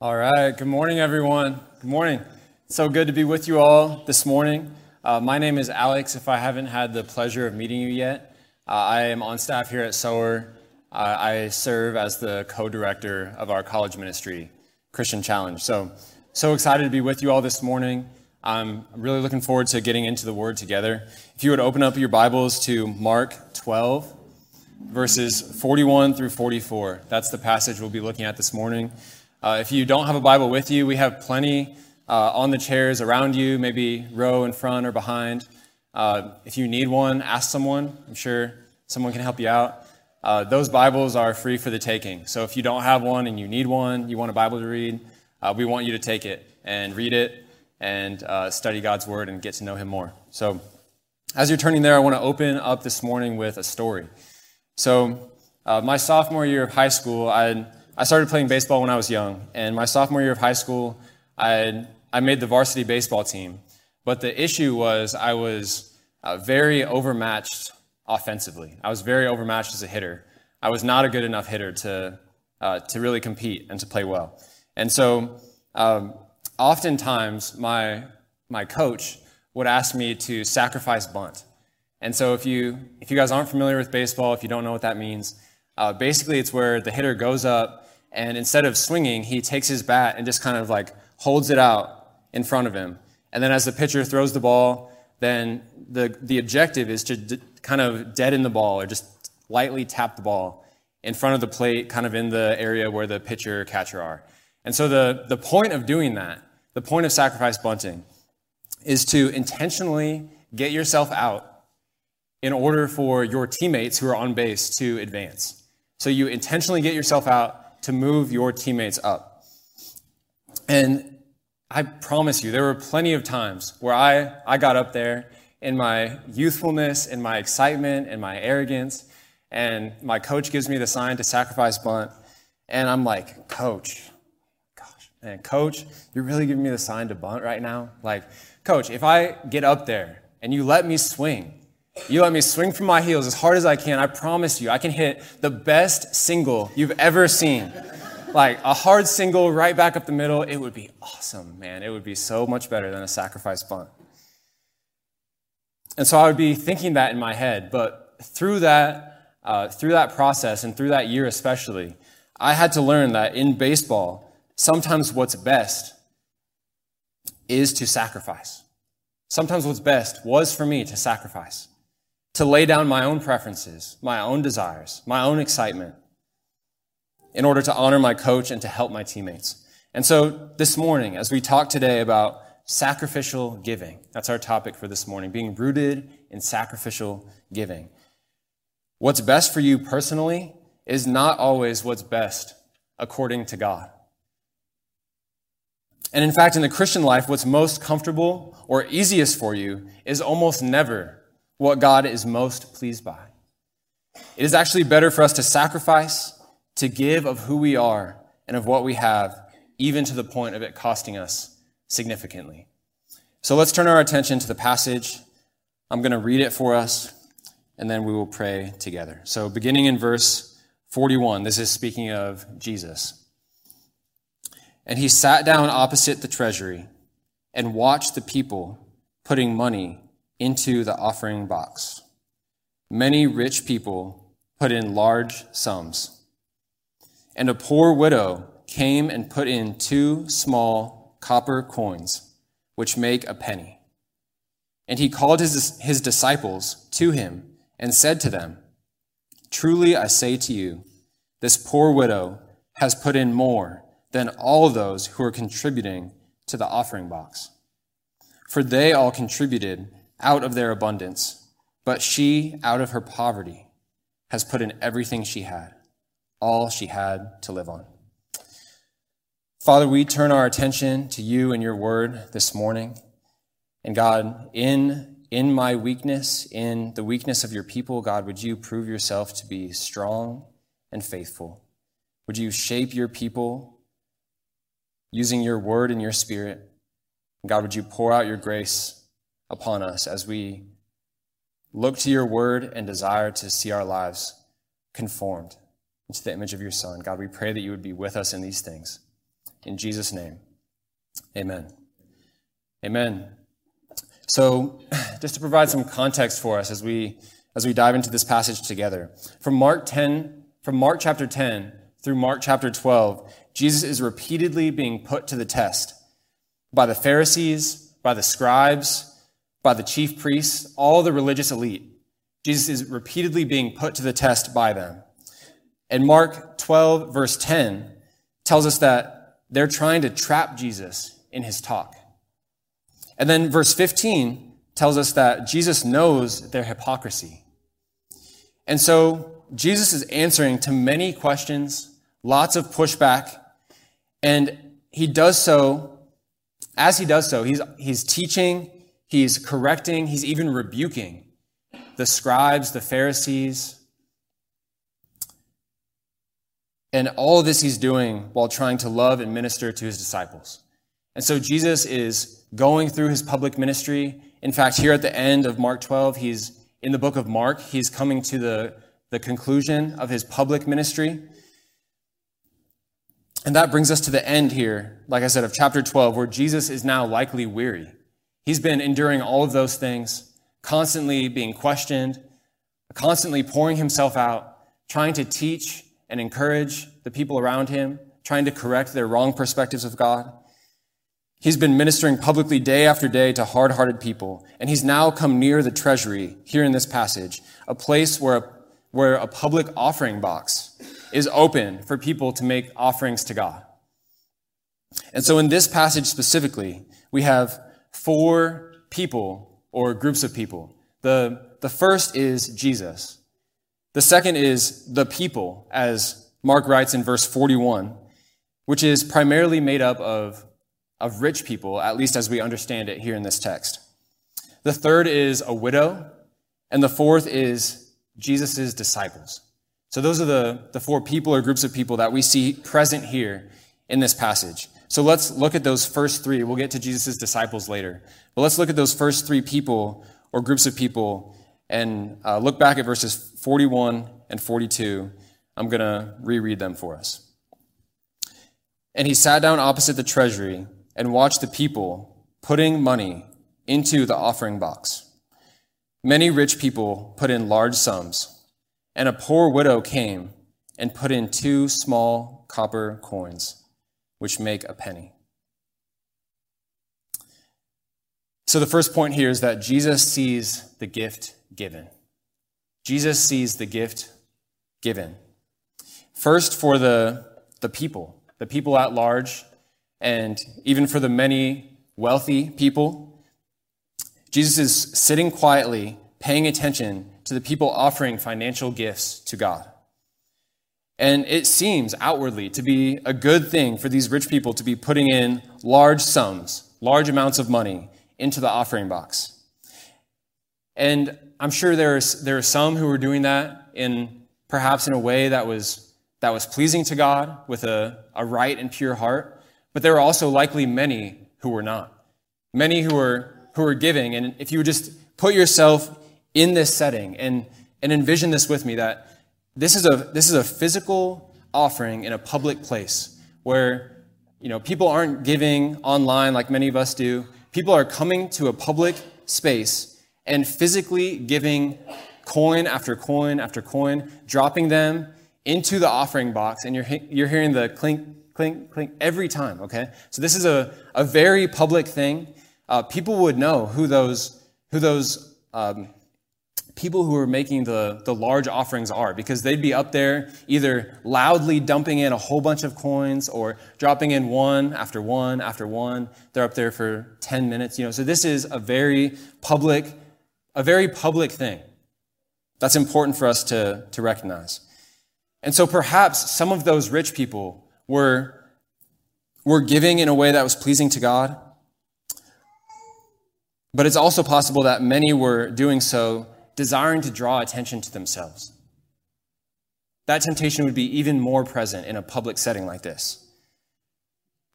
All right. Good morning, everyone. Good morning. so good to be with you all this morning. Uh, my name is Alex. If I haven't had the pleasure of meeting you yet, uh, I am on staff here at Sower. Uh, I serve as the co-director of our college ministry, Christian Challenge. So, so excited to be with you all this morning. I'm really looking forward to getting into the Word together. If you would open up your Bibles to Mark 12, verses 41 through 44. That's the passage we'll be looking at this morning. Uh, if you don't have a Bible with you, we have plenty uh, on the chairs around you, maybe row in front or behind. Uh, if you need one, ask someone. I'm sure someone can help you out. Uh, those Bibles are free for the taking. So if you don't have one and you need one, you want a Bible to read, uh, we want you to take it and read it and uh, study God's Word and get to know Him more. So as you're turning there, I want to open up this morning with a story. So, my sophomore year of high school, I, I started playing baseball when I was young. And my sophomore year of high school, I, I made the varsity baseball team. But the issue was I was uh, very overmatched offensively. I was very overmatched as a hitter. I was not a good enough hitter to, uh, to really compete and to play well. And so, um, oftentimes, my, my coach would ask me to sacrifice bunt. And so if you, if you guys aren't familiar with baseball, if you don't know what that means, uh, basically it's where the hitter goes up and instead of swinging, he takes his bat and just kind of like holds it out in front of him. And then as the pitcher throws the ball, then the, the objective is to d- kind of deaden the ball or just lightly tap the ball in front of the plate, kind of in the area where the pitcher catcher are. And so the, the point of doing that, the point of sacrifice bunting, is to intentionally get yourself out in order for your teammates who are on base to advance. So you intentionally get yourself out to move your teammates up. And I promise you, there were plenty of times where I, I got up there in my youthfulness, in my excitement, in my arrogance, and my coach gives me the sign to sacrifice bunt. And I'm like, Coach, gosh, man, Coach, you're really giving me the sign to bunt right now? Like, Coach, if I get up there and you let me swing, you let me swing from my heels as hard as I can. I promise you, I can hit the best single you've ever seen. Like a hard single right back up the middle. It would be awesome, man. It would be so much better than a sacrifice bunt. And so I would be thinking that in my head. But through that, uh, through that process and through that year especially, I had to learn that in baseball, sometimes what's best is to sacrifice. Sometimes what's best was for me to sacrifice to lay down my own preferences, my own desires, my own excitement in order to honor my coach and to help my teammates. And so this morning, as we talk today about sacrificial giving, that's our topic for this morning, being rooted in sacrificial giving. What's best for you personally is not always what's best according to God. And in fact, in the Christian life, what's most comfortable or easiest for you is almost never what God is most pleased by. It is actually better for us to sacrifice, to give of who we are and of what we have, even to the point of it costing us significantly. So let's turn our attention to the passage. I'm going to read it for us, and then we will pray together. So, beginning in verse 41, this is speaking of Jesus. And he sat down opposite the treasury and watched the people putting money into the offering box. Many rich people put in large sums. And a poor widow came and put in two small copper coins, which make a penny. And he called his, his disciples to him and said to them, Truly I say to you, this poor widow has put in more than all those who are contributing to the offering box. For they all contributed out of their abundance, but she, out of her poverty, has put in everything she had, all she had to live on. Father, we turn our attention to you and your word this morning. And God, in, in my weakness, in the weakness of your people, God, would you prove yourself to be strong and faithful? Would you shape your people using your word and your spirit? God, would you pour out your grace upon us as we look to your word and desire to see our lives conformed into the image of your Son. God, we pray that you would be with us in these things. In Jesus' name, amen. Amen. So, just to provide some context for us as we as we dive into this passage together, from Mark 10, from Mark chapter 10 through Mark chapter 12, Jesus is repeatedly being put to the test by the Pharisees, by the scribes, by the chief priests, all the religious elite. Jesus is repeatedly being put to the test by them. And Mark 12, verse 10, tells us that they're trying to trap Jesus in his talk. And then verse 15 tells us that Jesus knows their hypocrisy. And so Jesus is answering to many questions, lots of pushback, and he does so, as he does so, he's, he's teaching, he's correcting, he's even rebuking the scribes, the Pharisees. And all of this he's doing while trying to love and minister to his disciples. And so Jesus is going through his public ministry. In fact, here at the end of Mark 12, he's in the book of Mark, he's coming to the, the conclusion of his public ministry. And that brings us to the end here, like I said, of chapter 12, where Jesus is now likely weary. He's been enduring all of those things, constantly being questioned, constantly pouring himself out, trying to teach and encourage the people around him, trying to correct their wrong perspectives of God. He's been ministering publicly day after day to hard hearted people, and he's now come near the treasury here in this passage, a place where, where a public offering box is open for people to make offerings to God. And so in this passage specifically, we have four people or groups of people. The, the first is Jesus. The second is the people, as Mark writes in verse 41, which is primarily made up of of rich people, at least as we understand it here in this text. The third is a widow, and the fourth is Jesus' disciples. So those are the, the four people or groups of people that we see present here in this passage. So let's look at those first three. We'll get to Jesus' disciples later. But let's look at those first three people or groups of people and uh, look back at verses 41 and 42. I'm going to reread them for us. And he sat down opposite the treasury and watched the people putting money into the offering box. Many rich people put in large sums, and a poor widow came and put in two small copper coins, which make a penny. So, the first point here is that Jesus sees the gift given. Jesus sees the gift given. First, for the, the people, the people at large, and even for the many wealthy people, Jesus is sitting quietly, paying attention to the people offering financial gifts to God. And it seems outwardly to be a good thing for these rich people to be putting in large sums, large amounts of money into the offering box. And I'm sure there's, there are some who are doing that in perhaps in a way that was, that was pleasing to God with a, a right and pure heart. But there are also likely many who were not. Many who were, who were giving. And if you would just put yourself in this setting and, and envision this with me, that this is, a, this is a physical offering in a public place where you know, people aren't giving online like many of us do. People are coming to a public space and physically giving coin after coin after coin, dropping them into the offering box, and you're, you're hearing the clink, clink, clink, every time, okay? So this is a, a very public thing. Uh, people would know who those, who those um, people who are making the, the large offerings are because they'd be up there either loudly dumping in a whole bunch of coins or dropping in one after one after one. They're up there for 10 minutes, you know. So this is a very public, a very public thing. That's important for us to, to recognize. And so perhaps some of those rich people were, were giving in a way that was pleasing to God. But it's also possible that many were doing so desiring to draw attention to themselves. That temptation would be even more present in a public setting like this.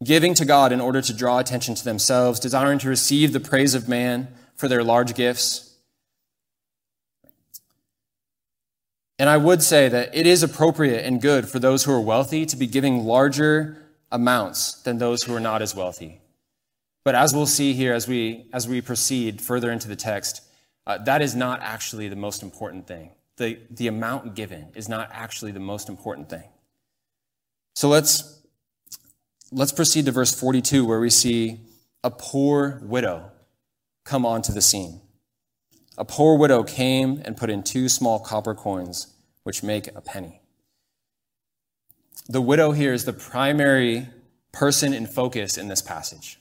Giving to God in order to draw attention to themselves, desiring to receive the praise of man for their large gifts, And I would say that it is appropriate and good for those who are wealthy to be giving larger amounts than those who are not as wealthy. But as we'll see here as we, as we proceed further into the text, uh, that is not actually the most important thing. The, the amount given is not actually the most important thing. So let's, let's proceed to verse 42, where we see a poor widow come onto the scene. A poor widow came and put in two small copper coins, which make a penny. The widow here is the primary person in focus in this passage.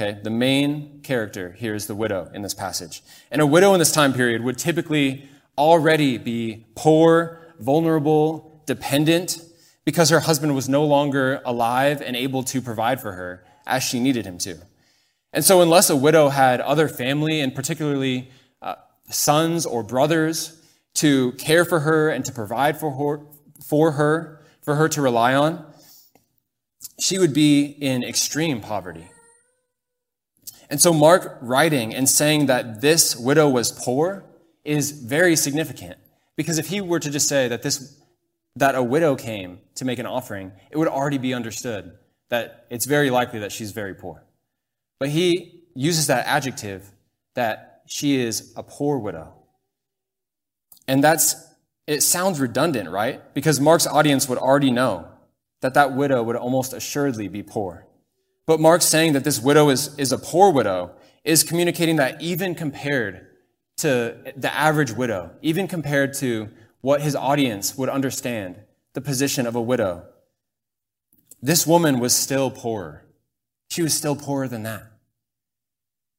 Okay, the main character here is the widow in this passage. And a widow in this time period would typically already be poor, vulnerable, dependent, because her husband was no longer alive and able to provide for her as she needed him to. And so, unless a widow had other family, and particularly uh, sons or brothers, to care for her and to provide for her, for her, for her to rely on, she would be in extreme poverty. And so, Mark writing and saying that this widow was poor is very significant. Because if he were to just say that, this, that a widow came to make an offering, it would already be understood that it's very likely that she's very poor. But he uses that adjective that she is a poor widow. And that's, it sounds redundant, right? Because Mark's audience would already know that that widow would almost assuredly be poor. But Mark saying that this widow is, is a poor widow is communicating that even compared to the average widow, even compared to what his audience would understand the position of a widow, this woman was still poorer. She was still poorer than that.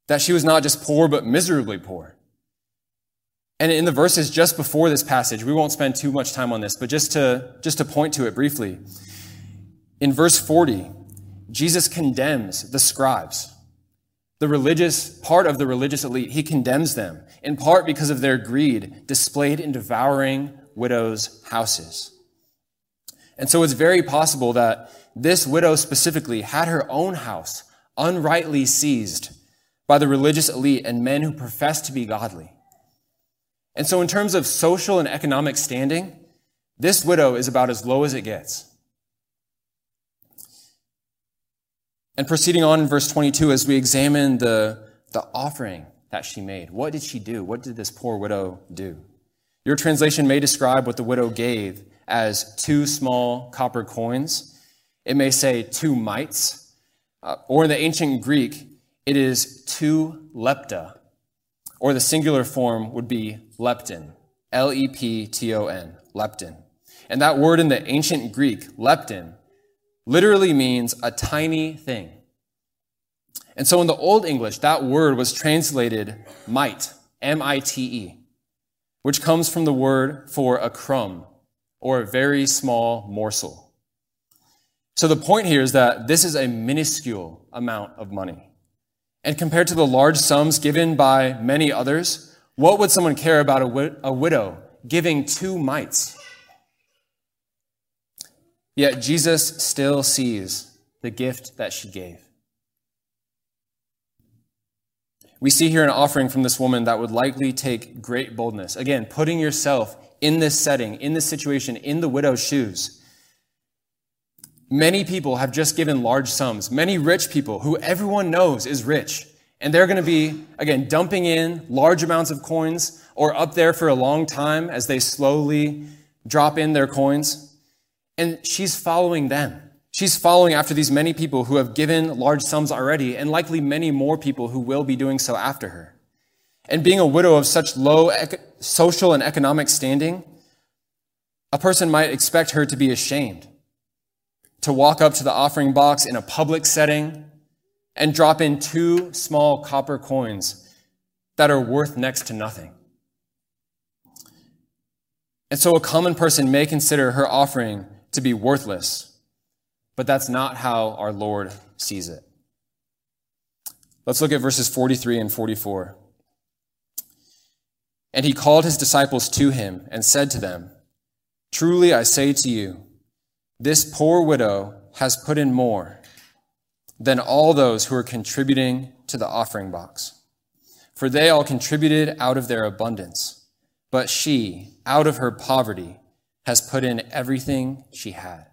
That she was not just poor, but miserably poor. And in the verses just before this passage, we won't spend too much time on this, but just to, just to point to it briefly. In verse 40, Jesus condemns the scribes, the religious part of the religious elite. He condemns them in part because of their greed displayed in devouring widows' houses. And so it's very possible that this widow specifically had her own house unrightly seized by the religious elite and men who profess to be godly. And so, in terms of social and economic standing, this widow is about as low as it gets. And proceeding on in verse 22, as we examine the, the offering that she made, what did she do? What did this poor widow do? Your translation may describe what the widow gave as two small copper coins. It may say two mites, uh, or in the ancient Greek, it is two lepta, or the singular form would be lepton, L E P T O N, lepton. And that word in the ancient Greek, lepton, literally means a tiny thing. And so in the Old English, that word was translated mite, M I T E, which comes from the word for a crumb or a very small morsel. So the point here is that this is a minuscule amount of money. And compared to the large sums given by many others, what would someone care about a, a widow giving two mites? Yet Jesus still sees the gift that she gave. We see here an offering from this woman that would likely take great boldness. Again, putting yourself in this setting, in this situation, in the widow's shoes. Many people have just given large sums. Many rich people who everyone knows is rich. And they're going to be, again, dumping in large amounts of coins or up there for a long time as they slowly drop in their coins. And she's following them. She's following after these many people who have given large sums already, and likely many more people who will be doing so after her. And being a widow of such low social and economic standing, a person might expect her to be ashamed, to walk up to the offering box in a public setting and drop in two small copper coins that are worth next to nothing. And so a common person may consider her offering to be worthless. But that's not how our Lord sees it. Let's look at verses 43 and 44. And he called his disciples to him and said to them, Truly I say to you, this poor widow has put in more than all those who are contributing to the offering box. For they all contributed out of their abundance, but she, out of her poverty, has put in everything she had,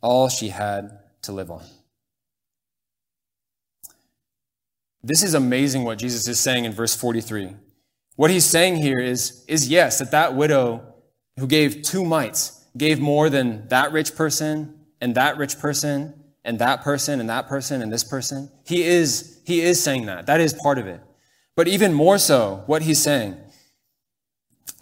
all she had to live on. This is amazing what Jesus is saying in verse 43. What he's saying here is, is yes, that that widow who gave two mites gave more than that rich person and that rich person and that person and that person and this person. He is, he is saying that. That is part of it. But even more so, what he's saying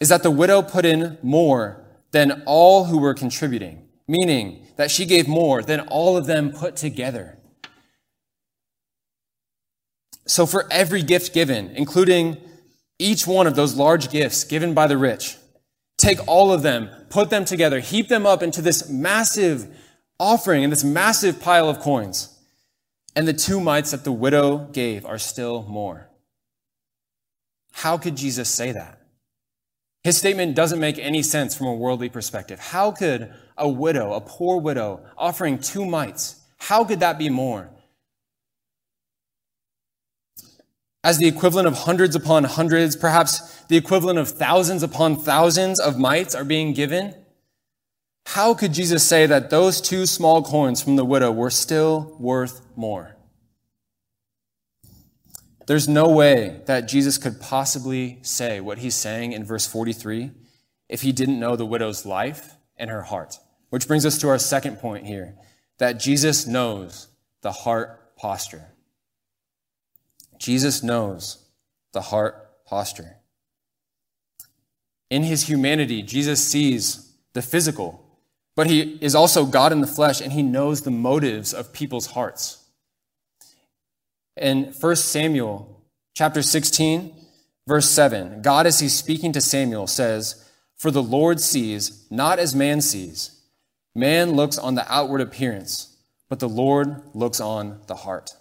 is that the widow put in more than all who were contributing, meaning that she gave more than all of them put together. So for every gift given, including each one of those large gifts given by the rich, take all of them, put them together, heap them up into this massive offering and this massive pile of coins. And the two mites that the widow gave are still more. How could Jesus say that? His statement doesn't make any sense from a worldly perspective. How could a widow, a poor widow, offering two mites, how could that be more? As the equivalent of hundreds upon hundreds, perhaps the equivalent of thousands upon thousands of mites are being given, how could Jesus say that those two small coins from the widow were still worth more? There's no way that Jesus could possibly say what he's saying in verse 43 if he didn't know the widow's life and her heart. Which brings us to our second point here that Jesus knows the heart posture. Jesus knows the heart posture. In his humanity, Jesus sees the physical but he is also God in the flesh, and he knows the motives of people's hearts. In 1 Samuel chapter 16, verse 7, God, as he's speaking to Samuel, says, For the Lord sees not as man sees. Man looks on the outward appearance, but the Lord looks on the heart.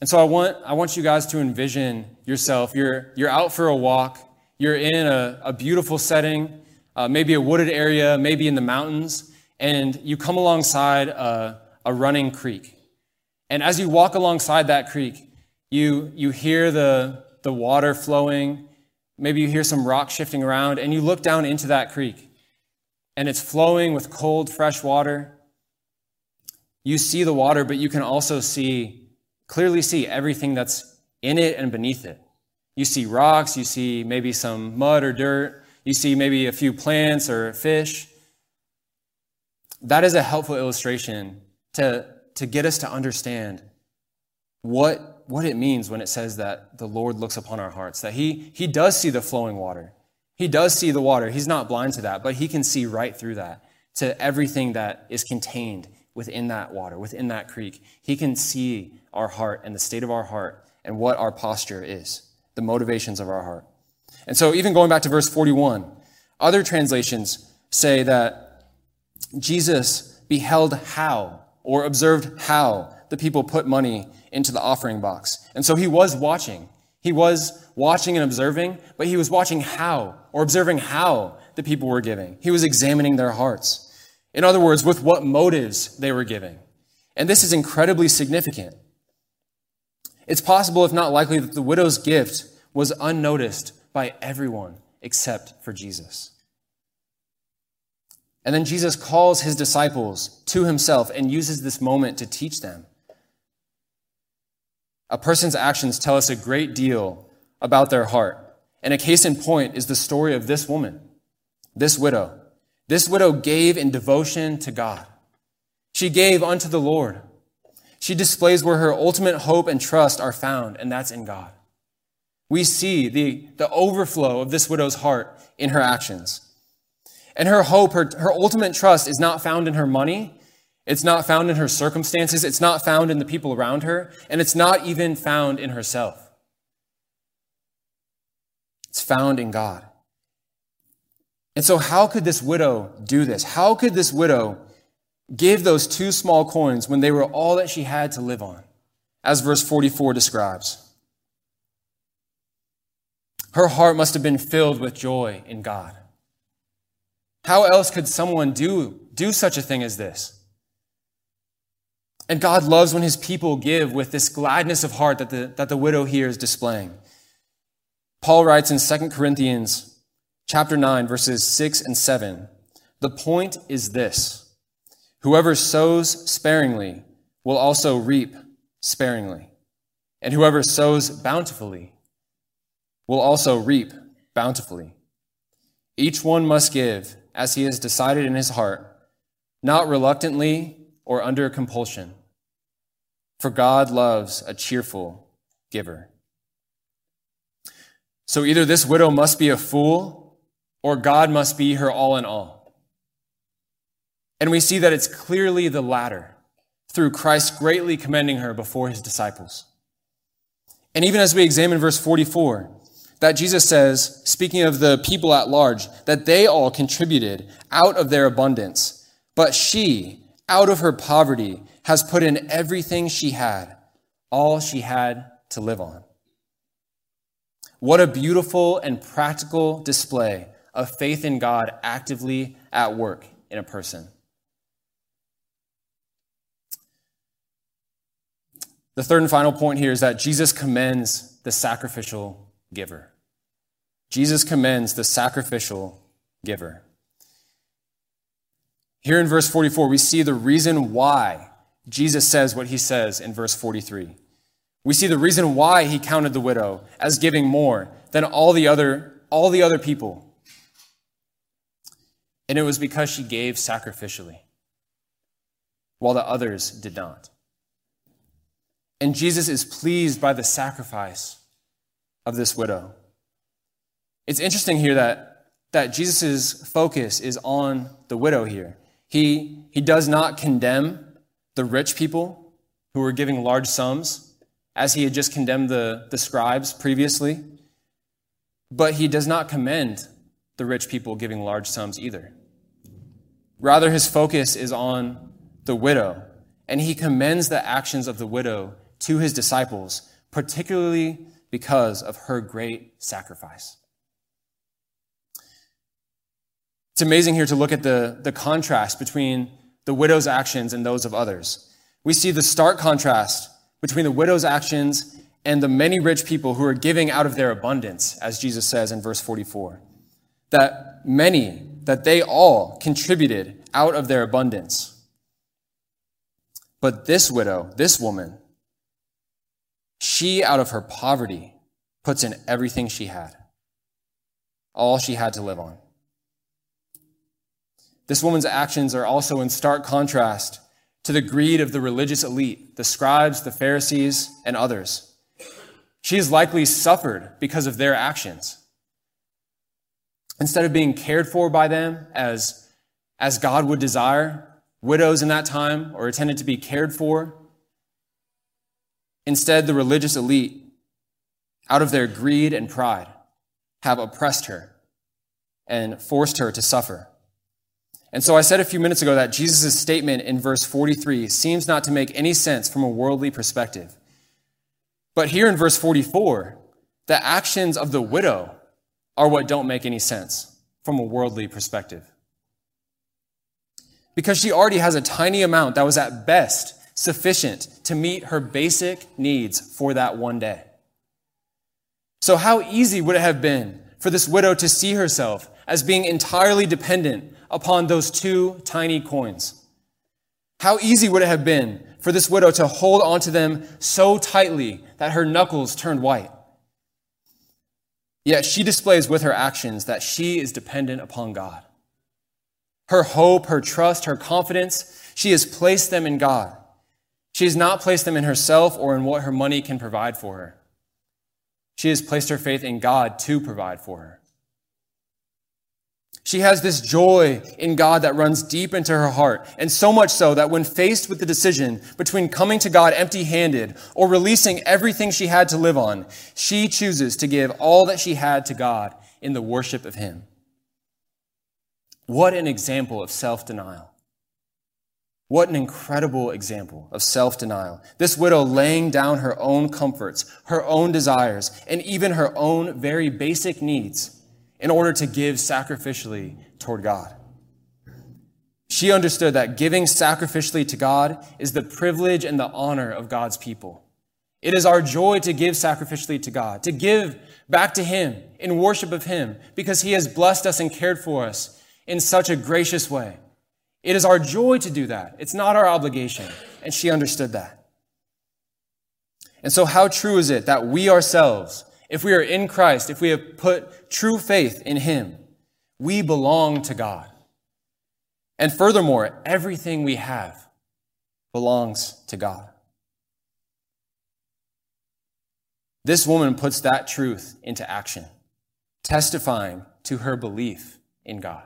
And so I want, I want you guys to envision yourself. You're, you're out for a walk, you're in a, a beautiful setting uh, maybe a wooded area, maybe in the mountains, and you come alongside a, a running creek. And as you walk alongside that creek, you, you hear the, the water flowing, maybe you hear some rock shifting around, and you look down into that creek, and it's flowing with cold, fresh water. You see the water, but you can also see, clearly see everything that's in it and beneath it. You see rocks, you see maybe some mud or dirt, you see maybe a few plants or fish. That is a helpful illustration to, to get us to understand what, what it means when it says that the Lord looks upon our hearts, that he, he does see the flowing water. He does see the water. He's not blind to that, but he can see right through that to everything that is contained within that water, within that creek. He can see our heart and the state of our heart and what our posture is, the motivations of our heart. And so, even going back to verse 41, other translations say that Jesus beheld how or observed how the people put money into the offering box. And so he was watching. He was watching and observing, but he was watching how or observing how the people were giving. He was examining their hearts. In other words, with what motives they were giving. And this is incredibly significant. It's possible, if not likely, that the widow's gift was unnoticed by everyone except for Jesus. And then Jesus calls his disciples to himself and uses this moment to teach them. A person's actions tell us a great deal about their heart. And a case in point is the story of this woman, this widow. This widow gave in devotion to God. She gave unto the Lord. She displays where her ultimate hope and trust are found, and that's in God. We see the, the overflow of this widow's heart in her actions. And her hope, her, her ultimate trust is not found in her money. It's not found in her circumstances. It's not found in the people around her. And it's not even found in herself. It's found in God. And so, how could this widow do this? How could this widow give those two small coins when they were all that she had to live on? As verse 44 describes. Her heart must have been filled with joy in God. How else could someone do, do such a thing as this? And God loves when his people give with this gladness of heart that the, that the widow here is displaying. Paul writes in 2 Corinthians chapter 9, verses 6 and 7, the point is this. Whoever sows sparingly will also reap sparingly, and whoever sows bountifully will also reap bountifully. Each one must give as he has decided in his heart, not reluctantly or under compulsion, for God loves a cheerful giver. So either this widow must be a fool, or God must be her all in all. And we see that it's clearly the latter, through Christ greatly commending her before his disciples. And even as we examine verse 44, that Jesus says, speaking of the people at large, that they all contributed out of their abundance, but she, out of her poverty, has put in everything she had, all she had to live on. What a beautiful and practical display of faith in God actively at work in a person. The third and final point here is that Jesus commends the sacrificial giver. Jesus commends the sacrificial giver. Here in verse 44, we see the reason why Jesus says what he says in verse 43. We see the reason why he counted the widow as giving more than all the other, all the other people. And it was because she gave sacrificially, while the others did not. And Jesus is pleased by the sacrifice of this widow. It's interesting here that, that Jesus' focus is on the widow here. He, he does not condemn the rich people who were giving large sums, as he had just condemned the, the scribes previously. But he does not commend the rich people giving large sums either. Rather, his focus is on the widow, and he commends the actions of the widow to his disciples, particularly because of her great sacrifice. It's amazing here to look at the, the contrast between the widow's actions and those of others. We see the stark contrast between the widow's actions and the many rich people who are giving out of their abundance, as Jesus says in verse 44. That many, that they all contributed out of their abundance. But this widow, this woman, she out of her poverty puts in everything she had, all she had to live on. This woman's actions are also in stark contrast to the greed of the religious elite, the scribes, the Pharisees, and others. She has likely suffered because of their actions. Instead of being cared for by them as, as God would desire, widows in that time are intended to be cared for. Instead, the religious elite, out of their greed and pride, have oppressed her and forced her to suffer. And so I said a few minutes ago that Jesus' statement in verse 43 seems not to make any sense from a worldly perspective. But here in verse 44, the actions of the widow are what don't make any sense from a worldly perspective. Because she already has a tiny amount that was at best sufficient to meet her basic needs for that one day. So, how easy would it have been for this widow to see herself as being entirely dependent upon those two tiny coins. How easy would it have been for this widow to hold onto them so tightly that her knuckles turned white? Yet she displays with her actions that she is dependent upon God. Her hope, her trust, her confidence, she has placed them in God. She has not placed them in herself or in what her money can provide for her. She has placed her faith in God to provide for her. She has this joy in God that runs deep into her heart, and so much so that when faced with the decision between coming to God empty handed or releasing everything she had to live on, she chooses to give all that she had to God in the worship of Him. What an example of self denial. What an incredible example of self denial. This widow laying down her own comforts, her own desires, and even her own very basic needs in order to give sacrificially toward God. She understood that giving sacrificially to God is the privilege and the honor of God's people. It is our joy to give sacrificially to God, to give back to Him in worship of Him, because He has blessed us and cared for us in such a gracious way. It is our joy to do that. It's not our obligation. And she understood that. And so, how true is it that we ourselves, if we are in Christ, if we have put true faith in Him, we belong to God? And furthermore, everything we have belongs to God. This woman puts that truth into action, testifying to her belief in God.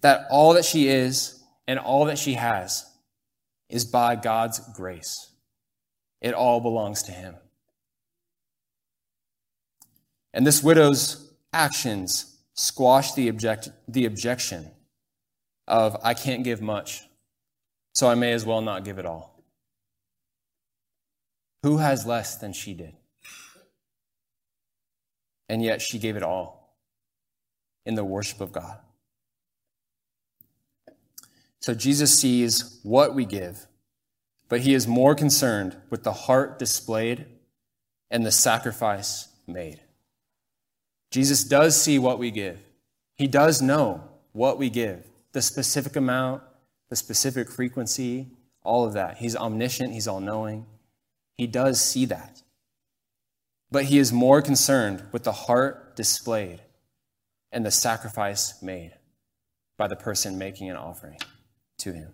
That all that she is and all that she has is by God's grace. It all belongs to Him. And this widow's actions squash the, object, the objection of, I can't give much, so I may as well not give it all. Who has less than she did? And yet she gave it all in the worship of God. So Jesus sees what we give, but he is more concerned with the heart displayed and the sacrifice made. Jesus does see what we give. He does know what we give, the specific amount, the specific frequency, all of that. He's omniscient, he's all knowing. He does see that. But he is more concerned with the heart displayed and the sacrifice made by the person making an offering to him.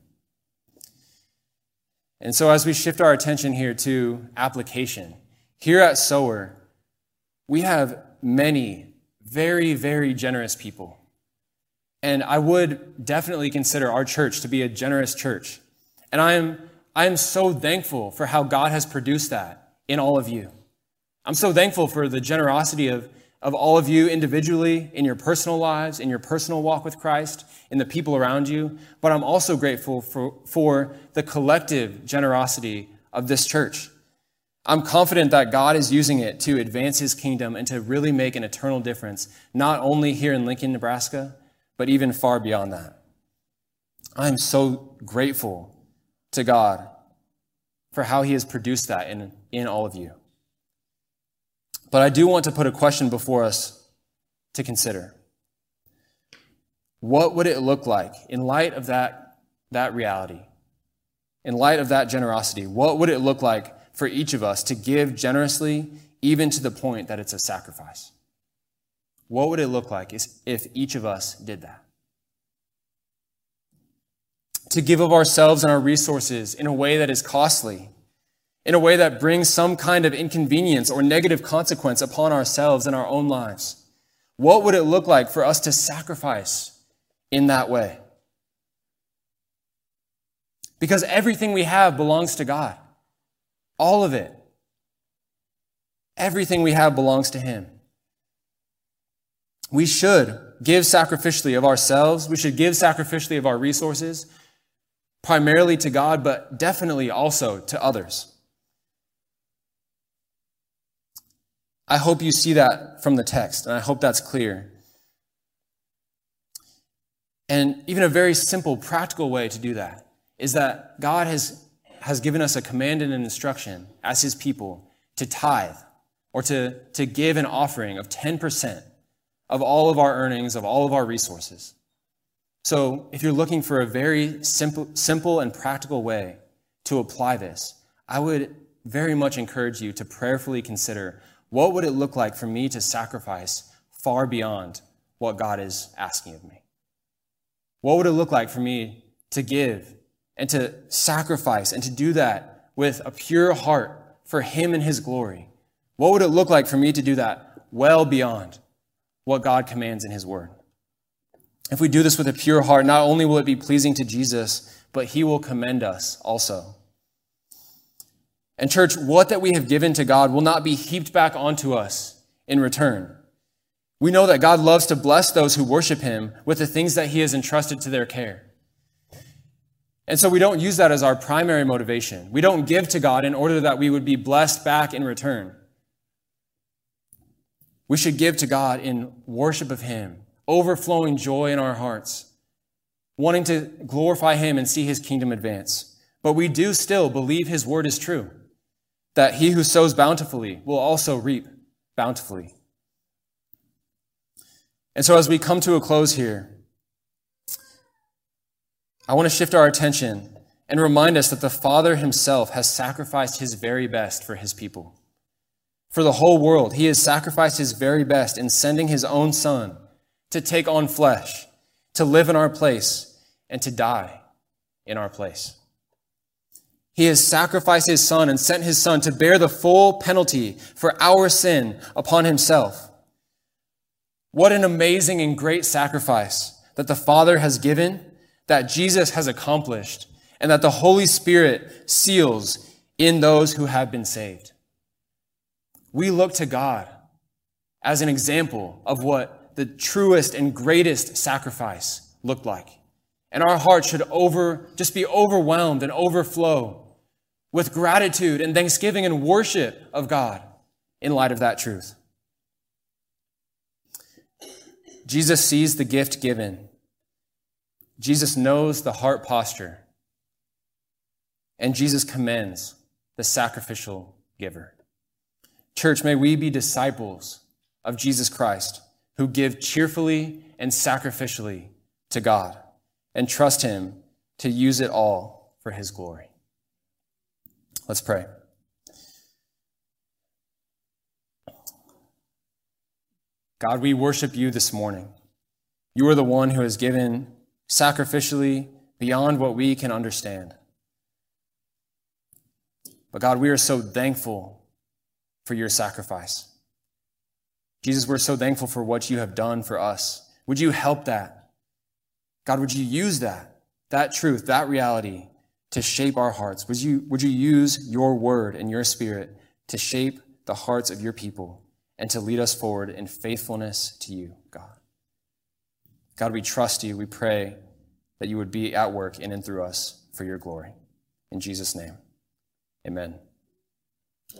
And so, as we shift our attention here to application, here at Sower, we have many very, very generous people. And I would definitely consider our church to be a generous church. And I am, I am so thankful for how God has produced that in all of you. I'm so thankful for the generosity of, of all of you individually in your personal lives, in your personal walk with Christ, in the people around you. But I'm also grateful for, for the collective generosity of this church. I'm confident that God is using it to advance his kingdom and to really make an eternal difference, not only here in Lincoln, Nebraska, but even far beyond that. I'm so grateful to God for how he has produced that in, in all of you. But I do want to put a question before us to consider. What would it look like in light of that, that reality? In light of that generosity, what would it look like for each of us to give generously, even to the point that it's a sacrifice? What would it look like if each of us did that? To give of ourselves and our resources in a way that is costly, in a way that brings some kind of inconvenience or negative consequence upon ourselves and our own lives? What would it look like for us to sacrifice in that way? Because everything we have belongs to God. All of it. Everything we have belongs to Him. We should give sacrificially of ourselves. We should give sacrificially of our resources, primarily to God, but definitely also to others. I hope you see that from the text, and I hope that's clear. And even a very simple, practical way to do that is that God has, has given us a command and an instruction as his people to tithe or to, to give an offering of 10% of all of our earnings, of all of our resources. So if you're looking for a very simple, simple and practical way to apply this, I would very much encourage you to prayerfully consider what would it look like for me to sacrifice far beyond what God is asking of me? What would it look like for me to give and to sacrifice and to do that with a pure heart for Him and His glory? What would it look like for me to do that well beyond what God commands in His Word? If we do this with a pure heart, not only will it be pleasing to Jesus, but He will commend us also. And, church, what that we have given to God will not be heaped back onto us in return. We know that God loves to bless those who worship Him with the things that He has entrusted to their care. And so we don't use that as our primary motivation. We don't give to God in order that we would be blessed back in return. We should give to God in worship of Him, overflowing joy in our hearts, wanting to glorify Him and see His kingdom advance. But we do still believe His word is true that he who sows bountifully will also reap bountifully. And so, as we come to a close here, I want to shift our attention and remind us that the Father himself has sacrificed his very best for his people. For the whole world, he has sacrificed his very best in sending his own Son to take on flesh, to live in our place, and to die in our place. He has sacrificed his son and sent his son to bear the full penalty for our sin upon himself. What an amazing and great sacrifice that the Father has given, that Jesus has accomplished, and that the Holy Spirit seals in those who have been saved. We look to God as an example of what the truest and greatest sacrifice looked like. And our hearts should over, just be overwhelmed and overflow with gratitude and thanksgiving and worship of God in light of that truth. Jesus sees the gift given. Jesus knows the heart posture. And Jesus commends the sacrificial giver. Church, may we be disciples of Jesus Christ who give cheerfully and sacrificially to God and trust Him to use it all for His glory. Let's pray. God, we worship you this morning. You are the one who has given sacrificially beyond what we can understand. But God, we are so thankful for your sacrifice. Jesus, we're so thankful for what you have done for us. Would you help that? God, would you use that, that truth, that reality to shape our hearts? Would you, would you use your word and your spirit to shape the hearts of your people and to lead us forward in faithfulness to you? God, we trust you. We pray that you would be at work in and through us for your glory. In Jesus' name, amen.